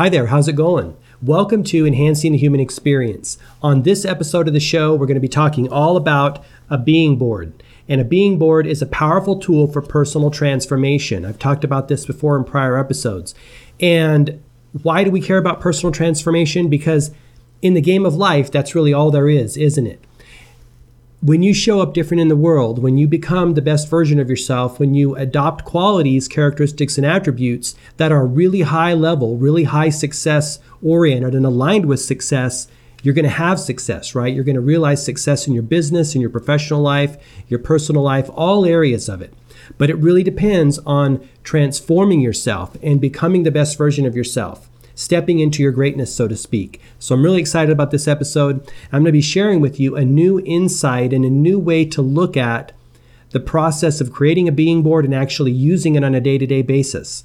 Hi there, how's it going? Welcome to Enhancing the Human Experience. On this episode of the show, we're going to be talking all about a being board. And a being board is a powerful tool for personal transformation. I've talked about this before in prior episodes. And why do we care about personal transformation? Because in the game of life, that's really all there is, isn't it? When you show up different in the world, when you become the best version of yourself, when you adopt qualities, characteristics, and attributes that are really high level, really high success oriented and aligned with success, you're going to have success, right? You're going to realize success in your business, in your professional life, your personal life, all areas of it. But it really depends on transforming yourself and becoming the best version of yourself stepping into your greatness, so to speak. So I'm really excited about this episode. I'm going to be sharing with you a new insight and a new way to look at the process of creating a being board and actually using it on a day to day basis.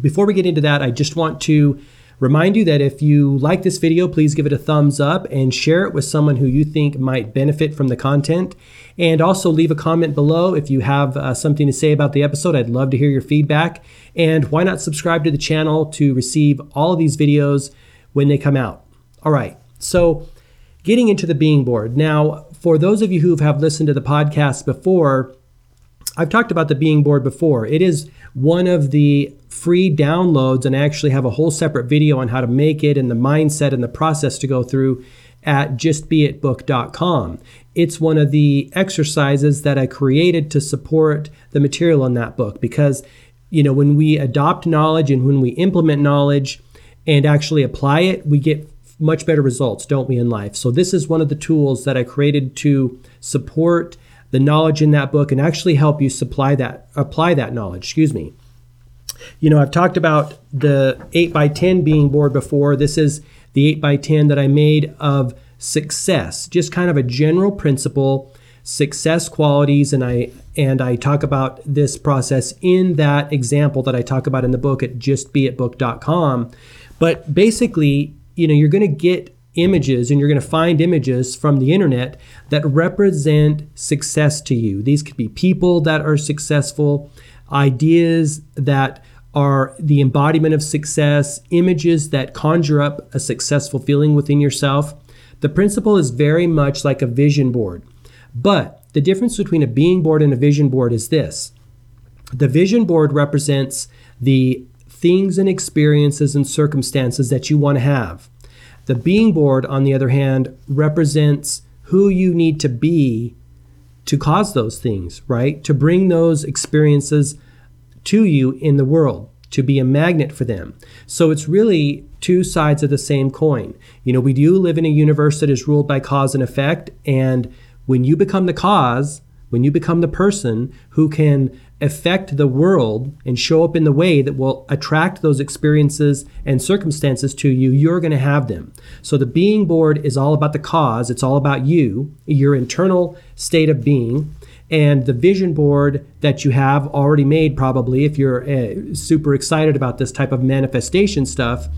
Before we get into that, I just want to Remind you that if you like this video, please give it a thumbs up and share it with someone who you think might benefit from the content. And also leave a comment below if you have uh, something to say about the episode. I'd love to hear your feedback. And why not subscribe to the channel to receive all of these videos when they come out? All right, so getting into the being board. Now, for those of you who have listened to the podcast before, I've talked about the being board before. It is one of the free downloads, and I actually have a whole separate video on how to make it and the mindset and the process to go through at justbeitbook.com. It's one of the exercises that I created to support the material in that book because, you know, when we adopt knowledge and when we implement knowledge and actually apply it, we get much better results, don't we, in life? So, this is one of the tools that I created to support the knowledge in that book and actually help you supply that apply that knowledge excuse me. You know i've talked about the 8 by 10 being board before. This is the 8 by 10 that i made of success just kind of a general principle success qualities. And i and i talk about this process in that example that i talk about in the book at justbeitbook.com but basically you know you're going to get images and you're going to find images from the internet that represent success to you. These could be people that are successful, ideas that are the embodiment of success, images that conjure up a successful feeling within yourself. The principle is very much like a vision board. But the difference between a being board and a vision board is this the vision board represents the things and experiences and circumstances that you want to have. The being board, on the other hand, represents who you need to be to cause those things, right? To bring those experiences to you in the world, to be a magnet for them. So it's really two sides of the same coin. You know, we do live in a universe that is ruled by cause and effect. And when you become the cause, when you become the person who can affect the world and show up in the way that will attract those experiences and circumstances to you, you're going to have them. So the being board is all about the cause, it's all about you, your internal state of being. And the vision board that you have already made, probably, if you're uh, super excited about this type of manifestation stuff,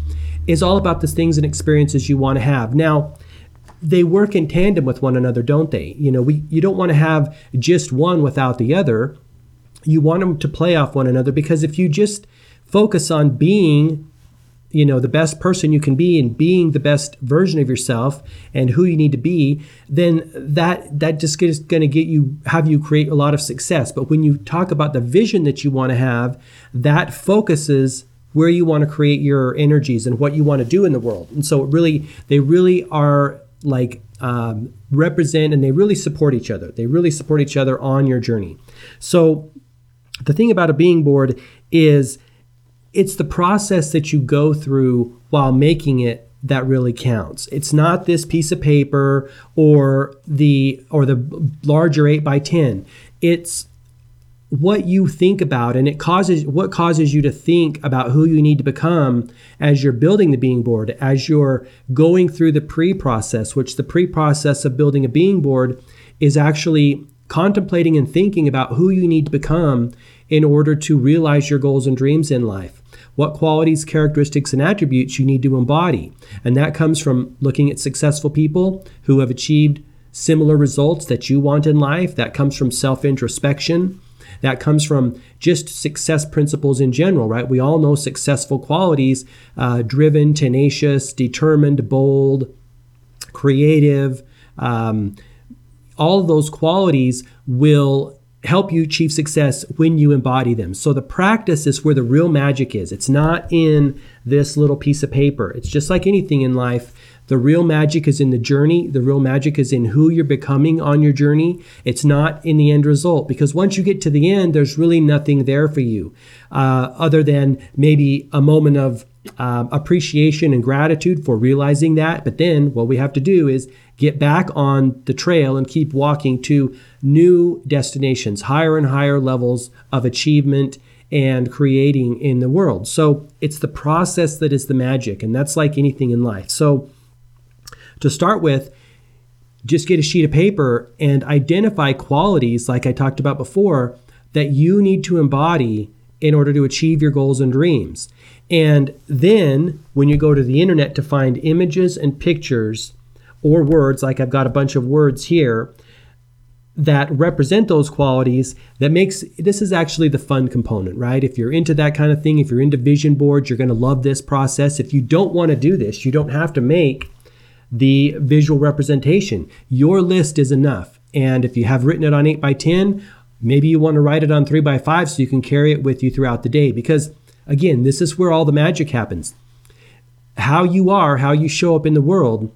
is all about the things and experiences you want to have. Now, they work in tandem with one another, don't they? You know, we you don't want to have just one without the other you want them to play off one another because if you just focus on being you know the best person you can be and being the best version of yourself and who you need to be then that that just is going to get you have you create a lot of success. But when you talk about the vision that you want to have that focuses where you want to create your energies and what you want to do in the world. And so it really they really are like um, represent and they really support each other. They really support each other on your journey. So the thing about a being board is it's the process that you go through while making it that really counts. It's not this piece of paper or the or the larger 8 by 10. It's what you think about and it causes what causes you to think about who you need to become as you're building the being board as you're going through the pre-process which the pre-process of building a being board is actually contemplating and thinking about who you need to become in order to realize your goals and dreams in life. What qualities, characteristics, and attributes you need to embody. And that comes from looking at successful people who have achieved similar results that you want in life. That comes from self introspection. That comes from just success principles in general, right? We all know successful qualities uh, driven, tenacious, determined, bold, creative. Um, all those qualities will help you achieve success when you embody them. So the practice is where the real magic is. It's not in this little piece of paper. It's just like anything in life. The real magic is in the journey. The real magic is in who you're becoming on your journey. It's not in the end result because once you get to the end, there's really nothing there for you uh, other than maybe a moment of uh, appreciation and gratitude for realizing that. But then what we have to do is get back on the trail and keep walking to new destinations, higher and higher levels of achievement and creating in the world. So it's the process that is the magic, and that's like anything in life. So to start with, just get a sheet of paper and identify qualities, like I talked about before, that you need to embody in order to achieve your goals and dreams. And then when you go to the internet to find images and pictures or words, like I've got a bunch of words here that represent those qualities that makes this is actually the fun component right? If you're into that kind of thing if you're into vision boards you're going to love this process. If you don't want to do this you don't have to make the visual representation. Your list is enough. And if you have written it on 8 by 10 maybe you want to write it on 3 by 5 so you can carry it with you throughout the day because again this is where all the magic happens how you are how you show up in the world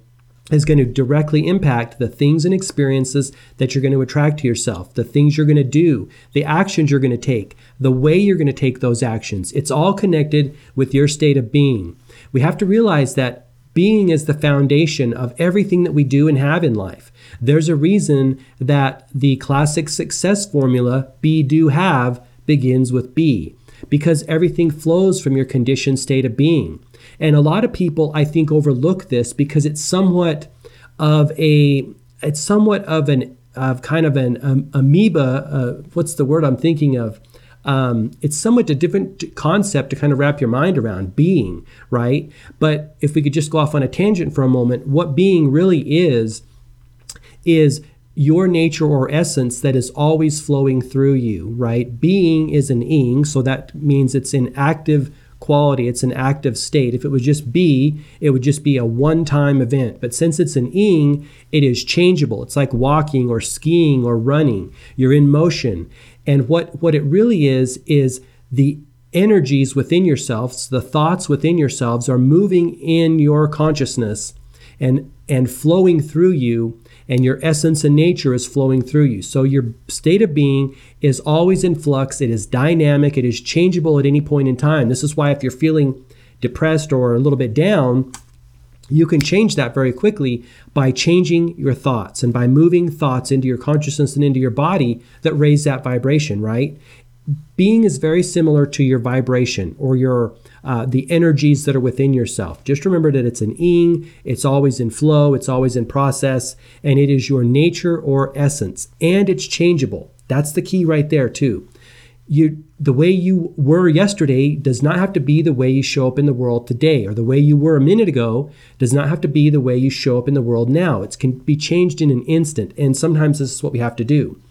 is going to directly impact the things and experiences that you're going to attract to yourself, the things you're going to do, the actions you're going to take, the way you're going to take those actions. It's all connected with your state of being. We have to realize that being is the foundation of everything that we do and have in life. There's a reason that the classic success formula, be, do, have, begins with be, because everything flows from your conditioned state of being. And a lot of people, I think, overlook this because it's somewhat of a it's somewhat of an of kind of an um, amoeba. Uh, what's the word I'm thinking of? Um, it's somewhat a different concept to kind of wrap your mind around being, right? But if we could just go off on a tangent for a moment, what being really is, is your nature or essence that is always flowing through you, right? Being is an ing, so that means it's an active quality, it's an active state. If it was just be, it would just be a one time event. But since it's an ing, it is changeable. It's like walking or skiing or running. You're in motion. And what, what it really is, is the energies within yourselves, the thoughts within yourselves are moving in your consciousness and, and flowing through you and your essence and nature is flowing through you. So your state of being is always in flux, it is dynamic, it is changeable at any point in time. This is why if you're feeling depressed or a little bit down, you can change that very quickly by changing your thoughts and by moving thoughts into your consciousness and into your body that raise that vibration, right? Being is very similar to your vibration or your uh, the energies that are within yourself. Just remember that it's an ing, it's always in flow, it's always in process, and it is your nature or essence, and it's changeable. That's the key right there too. You, the way you were yesterday does not have to be the way you show up in the world today, or the way you were a minute ago does not have to be the way you show up in the world now. It can be changed in an instant, and sometimes this is what we have to do.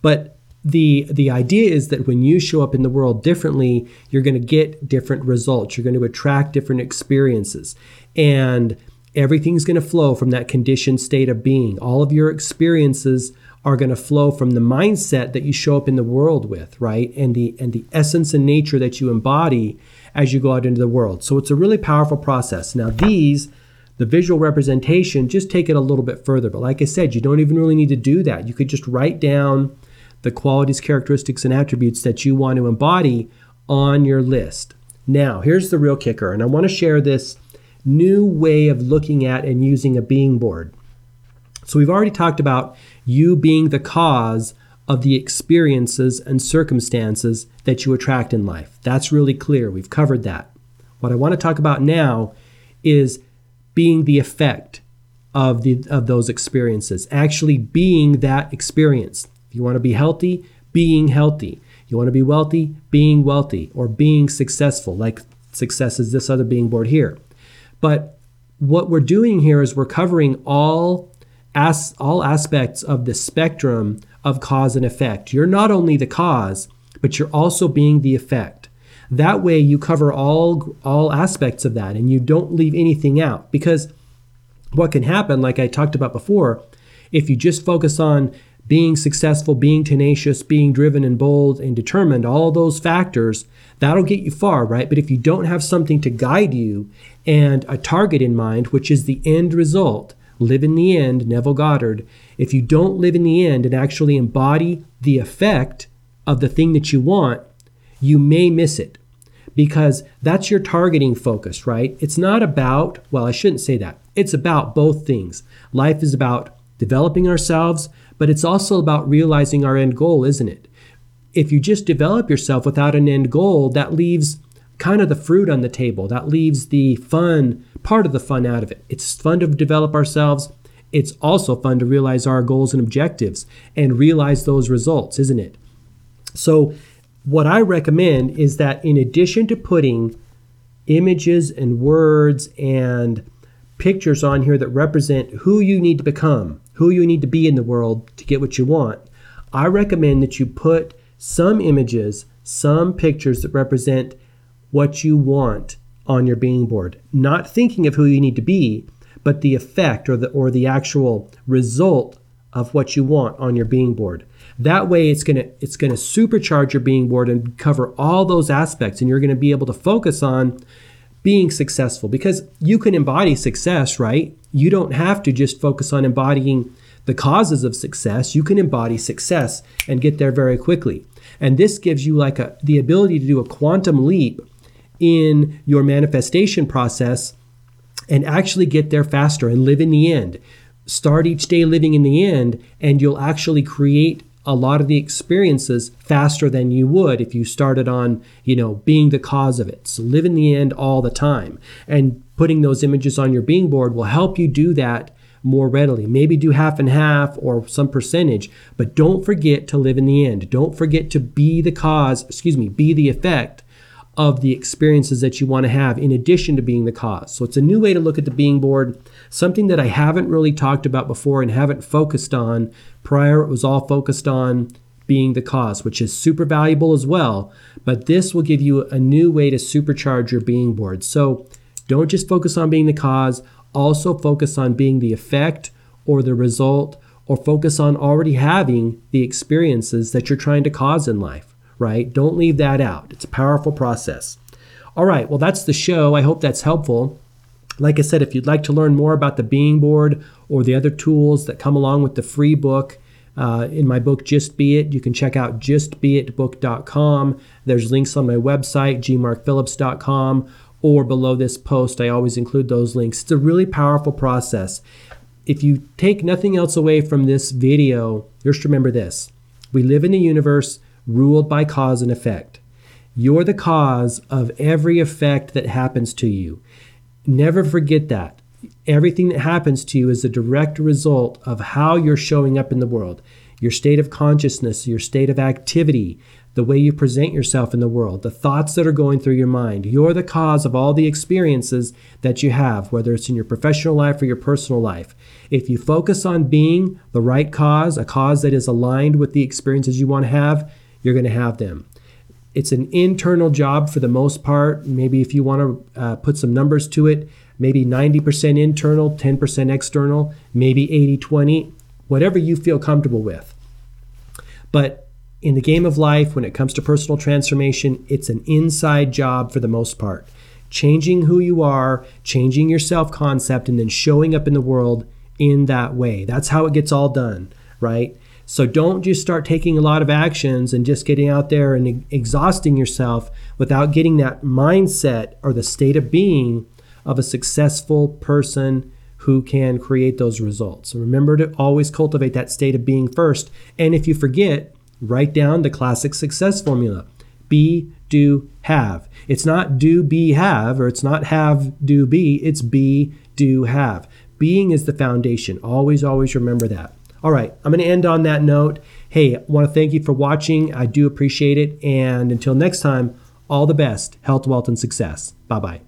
But the the idea is that when you show up in the world differently you're going to get different results you're going to attract different experiences and everything's going to flow from that conditioned state of being. All of your experiences are going to flow from the mindset that you show up in the world with right? And the and the essence and nature that you embody as you go out into the world. So it's a really powerful process. Now these the visual representation just take it a little bit further. But like i said you don't even really need to do that. You could just write down the qualities, characteristics, and attributes that you want to embody on your list. Now, here's the real kicker, and I want to share this new way of looking at and using a being board. So, we've already talked about you being the cause of the experiences and circumstances that you attract in life. That's really clear. We've covered that. What I want to talk about now is being the effect of the of those experiences, actually being that experience. If you want to be healthy, being healthy. You want to be wealthy, being wealthy, or being successful, like success is this other being board here. But what we're doing here is we're covering all as, all aspects of the spectrum of cause and effect. You're not only the cause, but you're also being the effect. That way you cover all all aspects of that and you don't leave anything out because what can happen like I talked about before, if you just focus on being successful, being tenacious, being driven and bold and determined, all those factors, that'll get you far, right? But if you don't have something to guide you and a target in mind, which is the end result, live in the end, Neville Goddard, if you don't live in the end and actually embody the effect of the thing that you want, you may miss it because that's your targeting focus, right? It's not about, well, I shouldn't say that. It's about both things. Life is about developing ourselves, but it's also about realizing our end goal, isn't it? If you just develop yourself without an end goal, that leaves kind of the fruit on the table. That leaves the fun, part of the fun out of it. It's fun to develop ourselves. It's also fun to realize our goals and objectives and realize those results, isn't it? So, what I recommend is that in addition to putting images and words and pictures on here that represent who you need to become, who you need to be in the world to get what you want, I recommend that you put some images, some pictures that represent what you want on your being board. Not thinking of who you need to be, but the effect or the or the actual result of what you want on your being board. That way it's going to it's going to supercharge your being board and cover all those aspects and you're going to be able to focus on being successful because you can embody success, right? You don't have to just focus on embodying the causes of success. You can embody success and get there very quickly. And this gives you like a the ability to do a quantum leap in your manifestation process and actually get there faster and live in the end. Start each day living in the end, and you'll actually create a lot of the experiences faster than you would if you started on, you know, being the cause of it. So live in the end all the time. And putting those images on your being board will help you do that more readily. Maybe do half and half or some percentage, but don't forget to live in the end. Don't forget to be the cause, excuse me, be the effect of the experiences that you want to have in addition to being the cause. So it's a new way to look at the being board, something that I haven't really talked about before and haven't focused on. Prior, it was all focused on being the cause, which is super valuable as well. But this will give you a new way to supercharge your being board. So don't just focus on being the cause, also focus on being the effect or the result, or focus on already having the experiences that you're trying to cause in life right? Don't leave that out. It's a powerful process. All right, well, that's the show. I hope that's helpful. Like I said, if you'd like to learn more about the Being Board or the other tools that come along with the free book, uh, in my book, Just Be It, you can check out justbeitbook.com. There's links on my website, gmarkphillips.com, or below this post. I always include those links. It's a really powerful process. If you take nothing else away from this video, just remember this we live in a universe ruled by cause and effect. You're the cause of every effect that happens to you. Never forget that. Everything that happens to you is a direct result of how you're showing up in the world, your state of consciousness, your state of activity, the way you present yourself in the world, the thoughts that are going through your mind. You're the cause of all the experiences that you have, whether it's in your professional life or your personal life. If you focus on being the right cause, a cause that is aligned with the experiences you want to have, you're going to have them. It's an internal job for the most part. Maybe if you want to uh, put some numbers to it, maybe 90% internal, 10% external, maybe 80 20, whatever you feel comfortable with. But in the game of life, when it comes to personal transformation, it's an inside job for the most part. Changing who you are, changing your self concept, and then showing up in the world in that way. That's how it gets all done, right? So don't just start taking a lot of actions and just getting out there and exhausting yourself without getting that mindset or the state of being of a successful person who can create those results. So remember to always cultivate that state of being first. And if you forget, write down the classic success formula be, do, have. It's not do, be, have, or it's not have, do, be. It's be, do, have. Being is the foundation. Always, always remember that. All right, I'm going to end on that note. Hey, I want to thank you for watching. I do appreciate it. And until next time, all the best, health, wealth, and success. Bye bye.